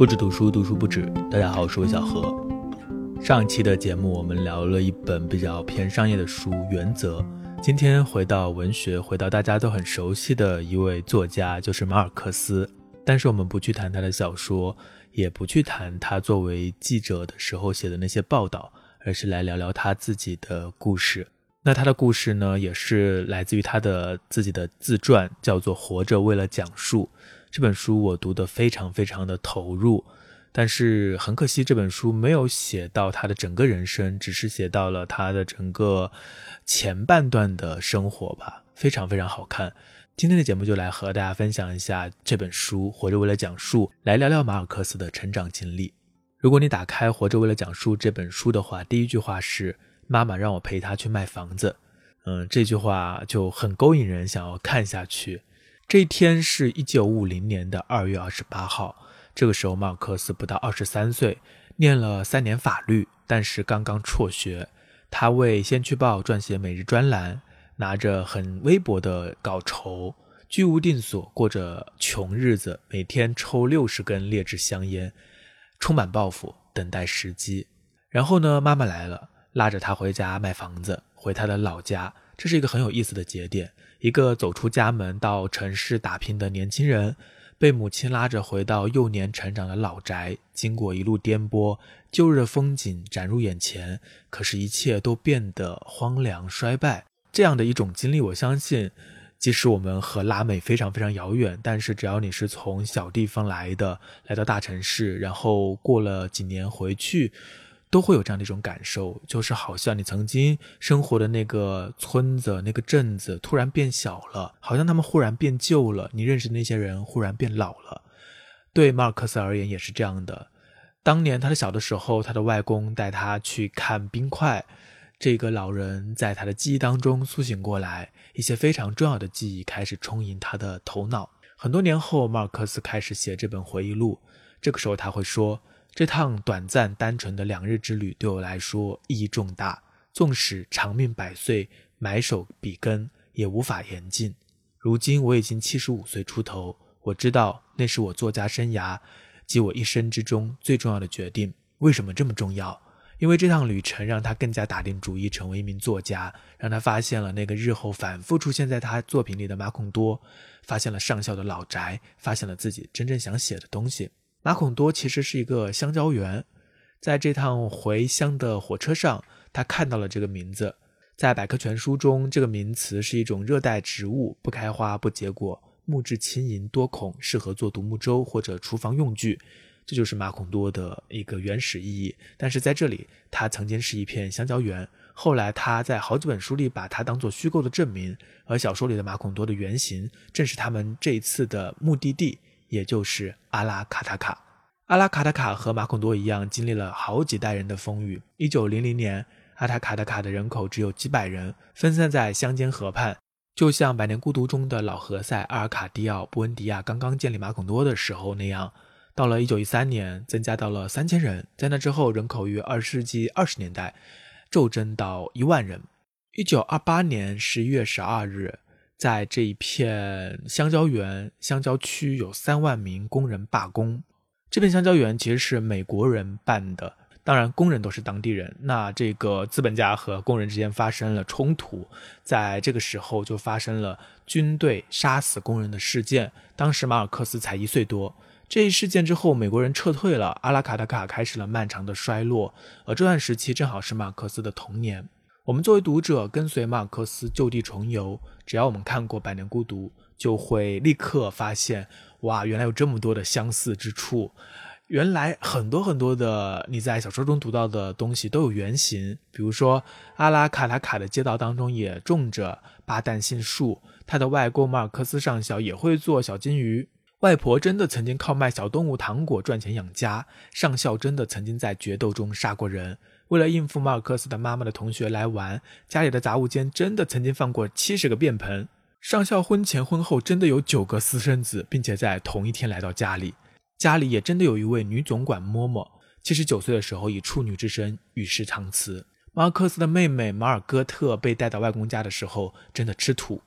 不止读书，读书不止。大家好，我是魏小何。上期的节目，我们聊了一本比较偏商业的书《原则》。今天回到文学，回到大家都很熟悉的一位作家，就是马尔克斯。但是我们不去谈他的小说，也不去谈他作为记者的时候写的那些报道，而是来聊聊他自己的故事。那他的故事呢，也是来自于他的自己的自传，叫做《活着为了讲述》。这本书我读得非常非常的投入，但是很可惜这本书没有写到他的整个人生，只是写到了他的整个前半段的生活吧，非常非常好看。今天的节目就来和大家分享一下这本书《活着为了讲述》，来聊聊马尔克斯的成长经历。如果你打开《活着为了讲述》这本书的话，第一句话是“妈妈让我陪她去卖房子”，嗯，这句话就很勾引人，想要看下去。这一天是一九五零年的二月二十八号。这个时候，马尔克斯不到二十三岁，念了三年法律，但是刚刚辍学。他为《先驱报》撰写每日专栏，拿着很微薄的稿酬，居无定所，过着穷日子，每天抽六十根劣质香烟，充满抱负，等待时机。然后呢，妈妈来了，拉着他回家卖房子，回他的老家。这是一个很有意思的节点。一个走出家门到城市打拼的年轻人，被母亲拉着回到幼年成长的老宅，经过一路颠簸，旧日的风景展入眼前，可是，一切都变得荒凉衰败。这样的一种经历，我相信，即使我们和拉美非常非常遥远，但是只要你是从小地方来的，来到大城市，然后过了几年回去。都会有这样的一种感受，就是好像你曾经生活的那个村子、那个镇子突然变小了，好像他们忽然变旧了，你认识的那些人忽然变老了。对马尔克斯而言也是这样的。当年他的小的时候，他的外公带他去看冰块，这个老人在他的记忆当中苏醒过来，一些非常重要的记忆开始充盈他的头脑。很多年后，马尔克斯开始写这本回忆录，这个时候他会说。这趟短暂单纯的两日之旅对我来说意义重大，纵使长命百岁，埋首笔耕也无法言尽。如今我已经七十五岁出头，我知道那是我作家生涯及我一生之中最重要的决定。为什么这么重要？因为这趟旅程让他更加打定主意成为一名作家，让他发现了那个日后反复出现在他作品里的马孔多，发现了上校的老宅，发现了自己真正想写的东西。马孔多其实是一个香蕉园，在这趟回乡的火车上，他看到了这个名字。在百科全书中，这个名词是一种热带植物，不开花不结果，木质轻盈多孔，适合做独木舟或者厨房用具。这就是马孔多的一个原始意义。但是在这里，它曾经是一片香蕉园。后来他在好几本书里把它当做虚构的证明，而小说里的马孔多的原型正是他们这一次的目的地。也就是阿拉卡塔卡，阿拉卡塔卡和马孔多一样，经历了好几代人的风雨。一九零零年，阿塔卡塔卡的人口只有几百人，分散在乡间河畔，就像《百年孤独》中的老何塞阿尔卡迪奥布恩迪亚刚刚建立马孔多的时候那样。到了一九一三年，增加到了三千人，在那之后，人口于二十世纪二十年代骤增到一万人。一九二八年十一月十二日。在这一片香蕉园、香蕉区，有三万名工人罢工。这片香蕉园其实是美国人办的，当然工人都是当地人。那这个资本家和工人之间发生了冲突，在这个时候就发生了军队杀死工人的事件。当时马尔克斯才一岁多。这一事件之后，美国人撤退了，阿拉卡塔卡开始了漫长的衰落。而这段时期正好是马尔克斯的童年。我们作为读者，跟随马尔克斯就地重游，只要我们看过《百年孤独》，就会立刻发现，哇，原来有这么多的相似之处。原来很多很多的你在小说中读到的东西都有原型。比如说，阿拉卡塔卡的街道当中也种着巴旦杏树，他的外公马尔克斯上校也会做小金鱼，外婆真的曾经靠卖小动物糖果赚钱养家，上校真的曾经在决斗中杀过人。为了应付马尔克斯的妈妈的同学来玩，家里的杂物间真的曾经放过七十个便盆。上校婚前婚后真的有九个私生子，并且在同一天来到家里。家里也真的有一位女总管嬷嬷，七十九岁的时候以处女之身与世长辞。马尔克斯的妹妹马尔戈特被带到外公家的时候，真的吃土。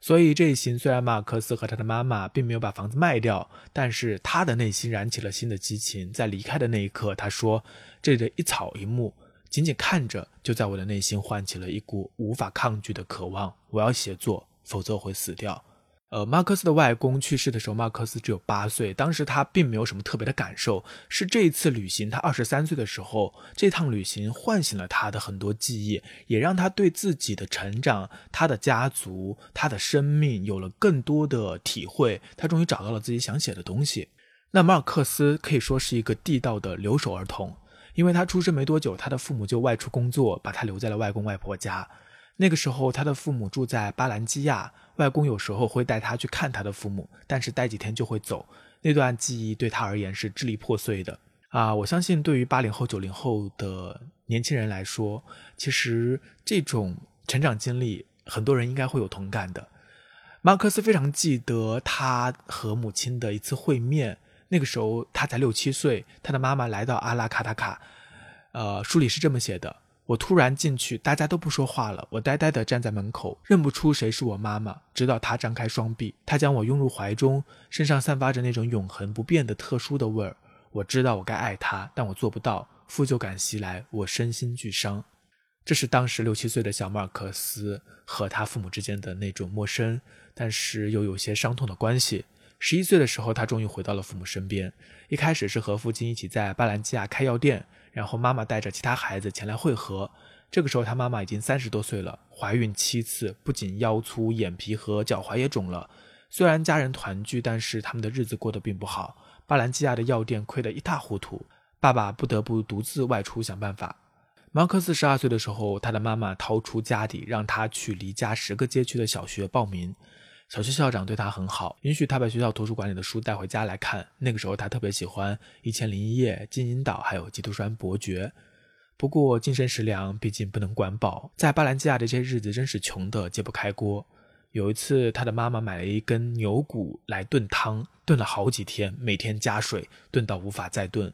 所以这一行虽然马尔克斯和他的妈妈并没有把房子卖掉，但是他的内心燃起了新的激情。在离开的那一刻，他说：“这里的一草一木，仅仅看着，就在我的内心唤起了一股无法抗拒的渴望。我要写作，否则我会死掉。”呃，马克思的外公去世的时候，马克思只有八岁。当时他并没有什么特别的感受，是这一次旅行，他二十三岁的时候，这趟旅行唤醒了他的很多记忆，也让他对自己的成长、他的家族、他的生命有了更多的体会。他终于找到了自己想写的东西。那马尔克斯可以说是一个地道的留守儿童，因为他出生没多久，他的父母就外出工作，把他留在了外公外婆家。那个时候，他的父母住在巴兰基亚。外公有时候会带他去看他的父母，但是待几天就会走。那段记忆对他而言是支离破碎的啊！我相信，对于八零后、九零后的年轻人来说，其实这种成长经历，很多人应该会有同感的。马克思非常记得他和母亲的一次会面，那个时候他才六七岁，他的妈妈来到阿拉卡塔卡，呃，书里是这么写的。我突然进去，大家都不说话了。我呆呆地站在门口，认不出谁是我妈妈。直到她张开双臂，她将我拥入怀中，身上散发着那种永恒不变的特殊的味儿。我知道我该爱她，但我做不到。负疚感袭来，我身心俱伤。这是当时六七岁的小马尔克斯和他父母之间的那种陌生，但是又有些伤痛的关系。十一岁的时候，他终于回到了父母身边。一开始是和父亲一起在巴兰基亚开药店。然后妈妈带着其他孩子前来汇合。这个时候，他妈妈已经三十多岁了，怀孕七次，不仅腰粗，眼皮和脚踝也肿了。虽然家人团聚，但是他们的日子过得并不好。巴兰基亚的药店亏得一塌糊涂，爸爸不得不独自外出想办法。马克思十二岁的时候，他的妈妈掏出家底，让他去离家十个街区的小学报名。小学校长对他很好，允许他把学校图书馆里的书带回家来看。那个时候他特别喜欢《一千零一夜》《金银岛》还有《基督山伯爵》。不过精神食粮毕竟不能管饱，在巴兰基亚这些日子真是穷得揭不开锅。有一次，他的妈妈买了一根牛骨来炖汤，炖了好几天，每天加水，炖到无法再炖。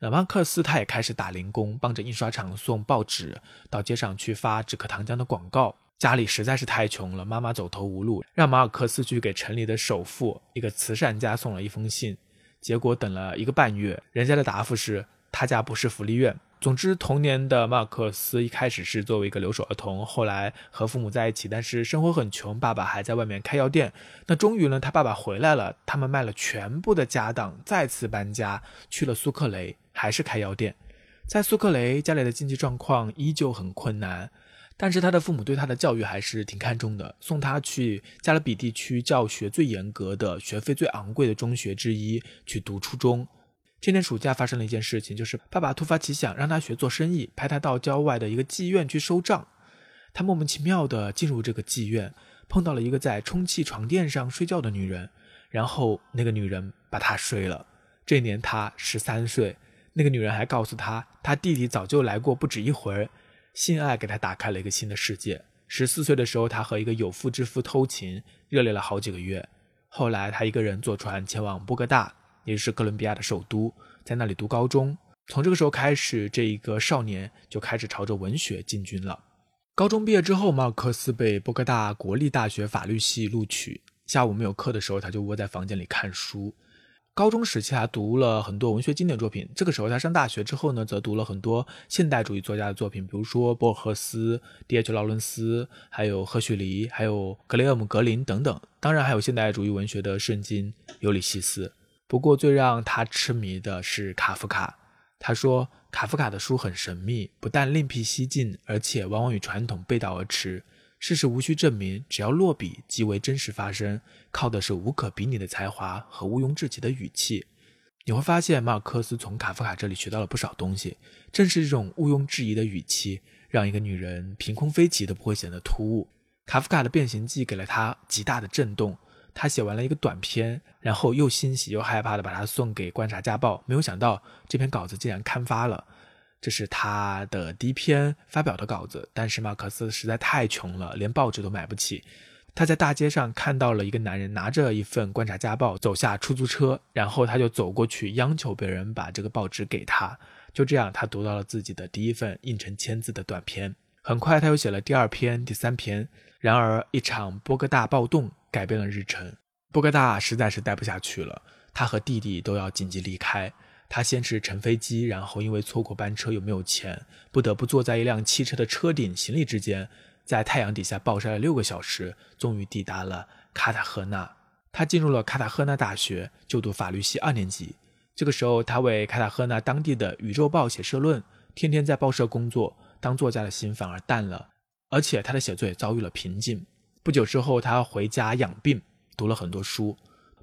那马克思他也开始打零工，帮着印刷厂送报纸，到街上去发止咳糖浆的广告。家里实在是太穷了，妈妈走投无路，让马尔克斯去给城里的首富一个慈善家送了一封信。结果等了一个半月，人家的答复是他家不是福利院。总之，童年的马尔克斯一开始是作为一个留守儿童，后来和父母在一起，但是生活很穷，爸爸还在外面开药店。那终于呢，他爸爸回来了，他们卖了全部的家当，再次搬家去了苏克雷，还是开药店。在苏克雷，家里的经济状况依旧很困难。但是他的父母对他的教育还是挺看重的，送他去加勒比地区教学最严格的、学费最昂贵的中学之一去读初中。这年暑假发生了一件事情，就是爸爸突发奇想让他学做生意，派他到郊外的一个妓院去收账。他莫名其妙地进入这个妓院，碰到了一个在充气床垫上睡觉的女人，然后那个女人把他睡了。这年他十三岁，那个女人还告诉他，他弟弟早就来过不止一回。性爱给他打开了一个新的世界。十四岁的时候，他和一个有妇之夫偷情，热恋了好几个月。后来，他一个人坐船前往波哥大，也就是哥伦比亚的首都，在那里读高中。从这个时候开始，这一个少年就开始朝着文学进军了。高中毕业之后，马尔克斯被波哥大国立大学法律系录取。下午没有课的时候，他就窝在房间里看书。高中时期，他读了很多文学经典作品。这个时候，他上大学之后呢，则读了很多现代主义作家的作品，比如说博尔赫斯、D.H. 劳伦斯，还有赫胥黎，还有格雷厄姆·格林等等。当然，还有现代主义文学的圣经尤里西斯。不过，最让他痴迷的是卡夫卡。他说，卡夫卡的书很神秘，不但另辟蹊径，而且往往与传统背道而驰。事实无需证明，只要落笔即为真实发生，靠的是无可比拟的才华和毋庸置疑的语气。你会发现，马尔克斯从卡夫卡这里学到了不少东西。正是这种毋庸置疑的语气，让一个女人凭空飞起都不会显得突兀。卡夫卡的《变形记》给了他极大的震动。他写完了一个短篇，然后又欣喜又害怕地把它送给《观察家报》，没有想到这篇稿子竟然刊发了。这是他的第一篇发表的稿子，但是马克思实在太穷了，连报纸都买不起。他在大街上看到了一个男人拿着一份《观察家报》走下出租车，然后他就走过去央求别人把这个报纸给他。就这样，他读到了自己的第一份印成签字的短篇。很快，他又写了第二篇、第三篇。然而，一场波哥大暴动改变了日程。波哥大实在是待不下去了，他和弟弟都要紧急离开。他先是乘飞机，然后因为错过班车又没有钱，不得不坐在一辆汽车的车顶行李之间，在太阳底下暴晒了六个小时，终于抵达了卡塔赫纳。他进入了卡塔赫纳大学，就读法律系二年级。这个时候，他为卡塔赫纳当地的《宇宙报》写社论，天天在报社工作。当作家的心反而淡了。而且他的写作也遭遇了瓶颈。不久之后，他回家养病，读了很多书，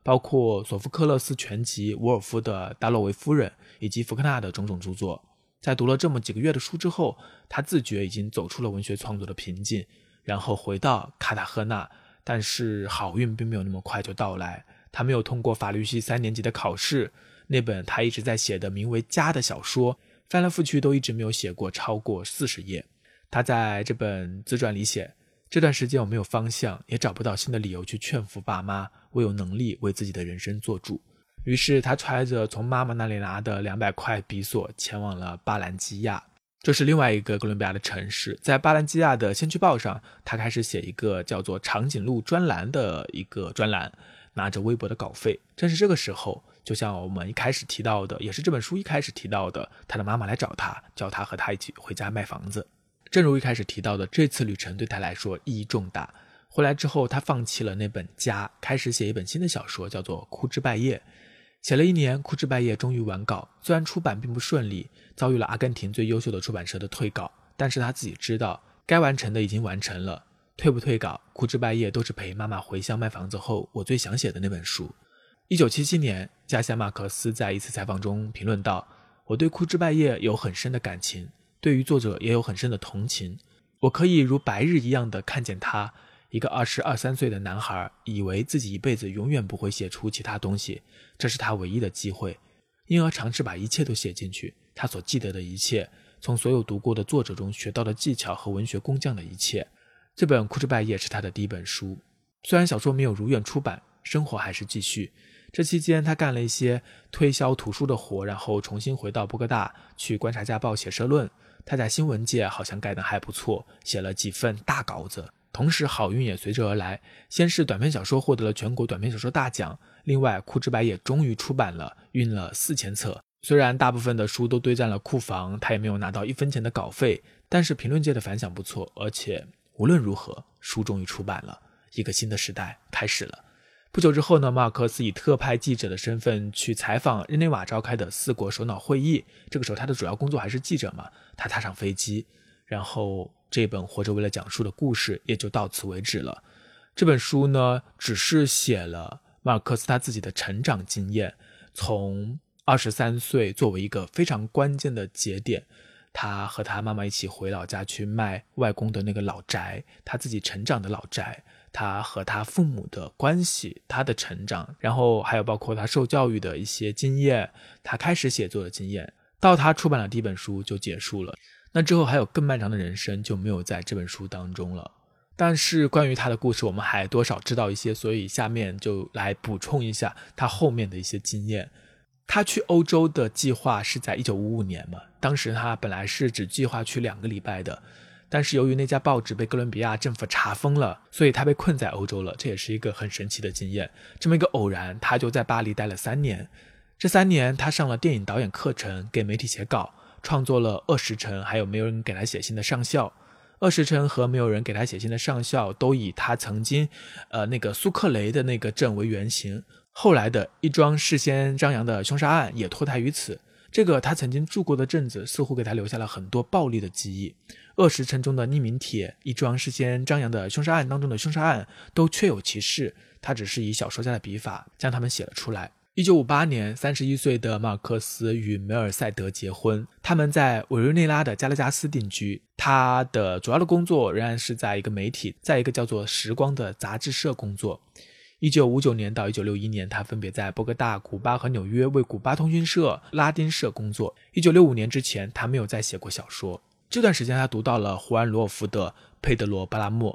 包括索福克勒斯全集、伍尔夫的《达洛维夫人》以及福克纳的种种著作。在读了这么几个月的书之后，他自觉已经走出了文学创作的瓶颈，然后回到卡塔赫纳。但是好运并没有那么快就到来，他没有通过法律系三年级的考试。那本他一直在写的名为《家》的小说，翻来覆去都一直没有写过超过四十页。他在这本自传里写：“这段时间我没有方向，也找不到新的理由去劝服爸妈，我有能力为自己的人生做主。”于是他揣着从妈妈那里拿的两百块比索，前往了巴兰基亚，这是另外一个哥伦比亚的城市。在巴兰基亚的《先驱报》上，他开始写一个叫做“长颈鹿专栏”的一个专栏，拿着微薄的稿费。正是这个时候，就像我们一开始提到的，也是这本书一开始提到的，他的妈妈来找他，叫他和他一起回家卖房子。正如一开始提到的，这次旅程对他来说意义重大。回来之后，他放弃了那本家，开始写一本新的小说，叫做《枯枝败叶》。写了一年，《枯枝败叶》终于完稿。虽然出版并不顺利，遭遇了阿根廷最优秀的出版社的退稿，但是他自己知道，该完成的已经完成了。退不退稿，《枯枝败叶》都是陪妈妈回乡卖房子后，我最想写的那本书。一九七七年，加西亚马克思在一次采访中评论道：“我对《枯枝败叶》有很深的感情。”对于作者也有很深的同情，我可以如白日一样的看见他，一个二十二三岁的男孩，以为自己一辈子永远不会写出其他东西，这是他唯一的机会，因而尝试把一切都写进去，他所记得的一切，从所有读过的作者中学到的技巧和文学工匠的一切。这本《枯枝败叶》是他的第一本书，虽然小说没有如愿出版，生活还是继续。这期间，他干了一些推销图书的活，然后重新回到波哥大去观察家报写社论。他在新闻界好像干得还不错，写了几份大稿子。同时，好运也随之而来。先是短篇小说获得了全国短篇小说大奖，另外，《枯枝白也》终于出版了，运了四千册。虽然大部分的书都堆占了库房，他也没有拿到一分钱的稿费，但是评论界的反响不错。而且，无论如何，书终于出版了，一个新的时代开始了。不久之后呢，马尔克斯以特派记者的身份去采访日内瓦召开的四国首脑会议。这个时候，他的主要工作还是记者嘛。他踏上飞机，然后这本活着为了讲述的故事也就到此为止了。这本书呢，只是写了马尔克斯他自己的成长经验，从二十三岁作为一个非常关键的节点，他和他妈妈一起回老家去卖外公的那个老宅，他自己成长的老宅。他和他父母的关系，他的成长，然后还有包括他受教育的一些经验，他开始写作的经验，到他出版了第一本书就结束了。那之后还有更漫长的人生就没有在这本书当中了。但是关于他的故事，我们还多少知道一些，所以下面就来补充一下他后面的一些经验。他去欧洲的计划是在一九五五年嘛，当时他本来是只计划去两个礼拜的。但是由于那家报纸被哥伦比亚政府查封了，所以他被困在欧洲了。这也是一个很神奇的经验。这么一个偶然，他就在巴黎待了三年。这三年，他上了电影导演课程，给媒体写稿，创作了《恶时辰》，还有没有人给他写信的上校。《恶时辰》和没有人给他写信的上校都以他曾经，呃，那个苏克雷的那个镇为原型。后来的一桩事先张扬的凶杀案也脱胎于此。这个他曾经住过的镇子，似乎给他留下了很多暴力的记忆。恶时辰中的匿名帖，一桩事先张扬的凶杀案当中的凶杀案，都确有其事。他只是以小说家的笔法将他们写了出来。一九五八年，三十一岁的马尔克斯与梅尔塞德结婚，他们在委瑞内拉的加拉加斯定居。他的主要的工作仍然是在一个媒体，在一个叫做《时光》的杂志社工作。一九五九年到一九六一年，他分别在波哥大、古巴和纽约为古巴通讯社、拉丁社工作。一九六五年之前，他没有再写过小说。这段时间，他读到了胡安·罗尔夫的《佩德罗·巴拉莫》，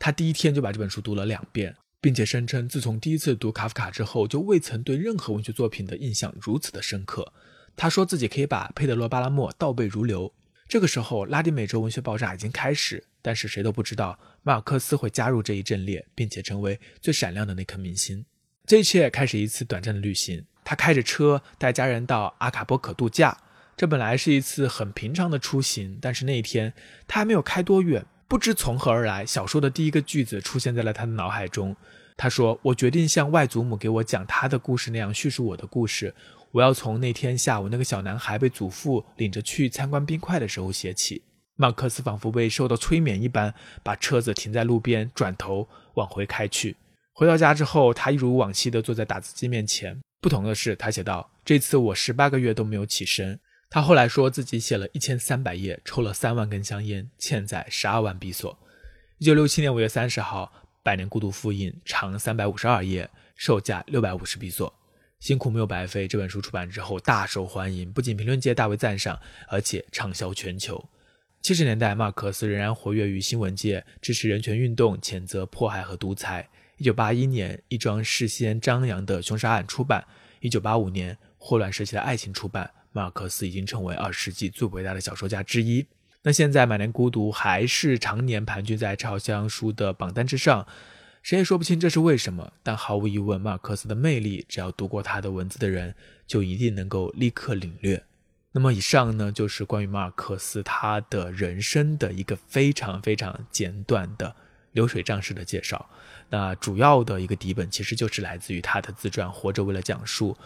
他第一天就把这本书读了两遍，并且声称自从第一次读卡夫卡之后，就未曾对任何文学作品的印象如此的深刻。他说自己可以把《佩德罗·巴拉莫》倒背如流。这个时候，拉丁美洲文学爆炸已经开始，但是谁都不知道马尔克斯会加入这一阵列，并且成为最闪亮的那颗明星。这一切开始一次短暂的旅行，他开着车带家人到阿卡波可度假。这本来是一次很平常的出行，但是那一天他还没有开多远，不知从何而来，小说的第一个句子出现在了他的脑海中。他说：“我决定像外祖母给我讲他的故事那样叙述我的故事。我要从那天下午那个小男孩被祖父领着去参观冰块的时候写起。”马克思仿佛被受到催眠一般，把车子停在路边，转头往回开去。回到家之后，他一如往昔地坐在打字机面前。不同的是，他写道：“这次我十八个月都没有起身。”他后来说自己写了一千三百页，抽了三万根香烟，欠债十二万比索。一九六七年五月三十号。《百年孤独》复印，长三百五十二页，售价六百五十比索。辛苦没有白费。这本书出版之后大受欢迎，不仅评论界大为赞赏，而且畅销全球。七十年代，马尔克思仍然活跃于新闻界，支持人权运动，谴责迫害和独裁。一九八一年，一桩事先张扬的凶杀案出版。一九八五年，霍乱时期的爱情出版。马尔克思已经成为二十世纪最伟大的小说家之一。那现在《百年孤独》还是常年盘踞在畅销书的榜单之上，谁也说不清这是为什么。但毫无疑问，马尔克思的魅力，只要读过他的文字的人，就一定能够立刻领略。那么以上呢，就是关于马尔克斯他的人生的一个非常非常简短的流水账式的介绍。那主要的一个底本，其实就是来自于他的自传《活着为了讲述》。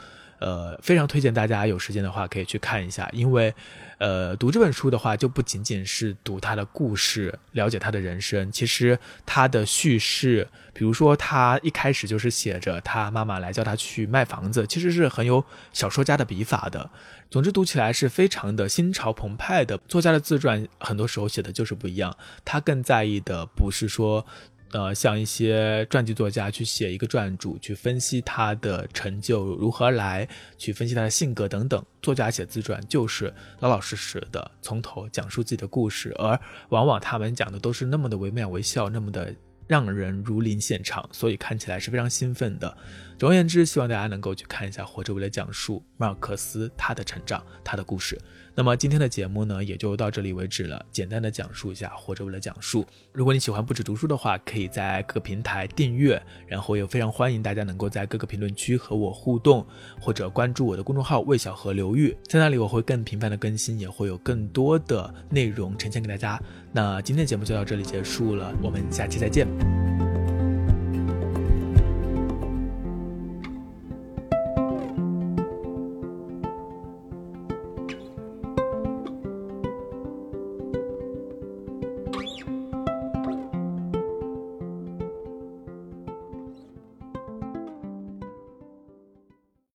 呃，非常推荐大家有时间的话可以去看一下，因为，呃，读这本书的话就不仅仅是读他的故事，了解他的人生，其实他的叙事，比如说他一开始就是写着他妈妈来叫他去卖房子，其实是很有小说家的笔法的。总之读起来是非常的心潮澎湃的。作家的自传很多时候写的就是不一样，他更在意的不是说。呃，像一些传记作家去写一个传主，去分析他的成就如何来，去分析他的性格等等。作家写自传就是老老实实的从头讲述自己的故事，而往往他们讲的都是那么的惟妙惟肖，那么的让人如临现场，所以看起来是非常兴奋的。总而言之，希望大家能够去看一下《活着为了讲述马尔克斯他的成长，他的故事。那么今天的节目呢，也就到这里为止了。简单的讲述一下，活着为了讲述。如果你喜欢不止读书的话，可以在各个平台订阅，然后也非常欢迎大家能够在各个评论区和我互动，或者关注我的公众号“魏小河流域”，在那里我会更频繁的更新，也会有更多的内容呈现给大家。那今天的节目就到这里结束了，我们下期再见。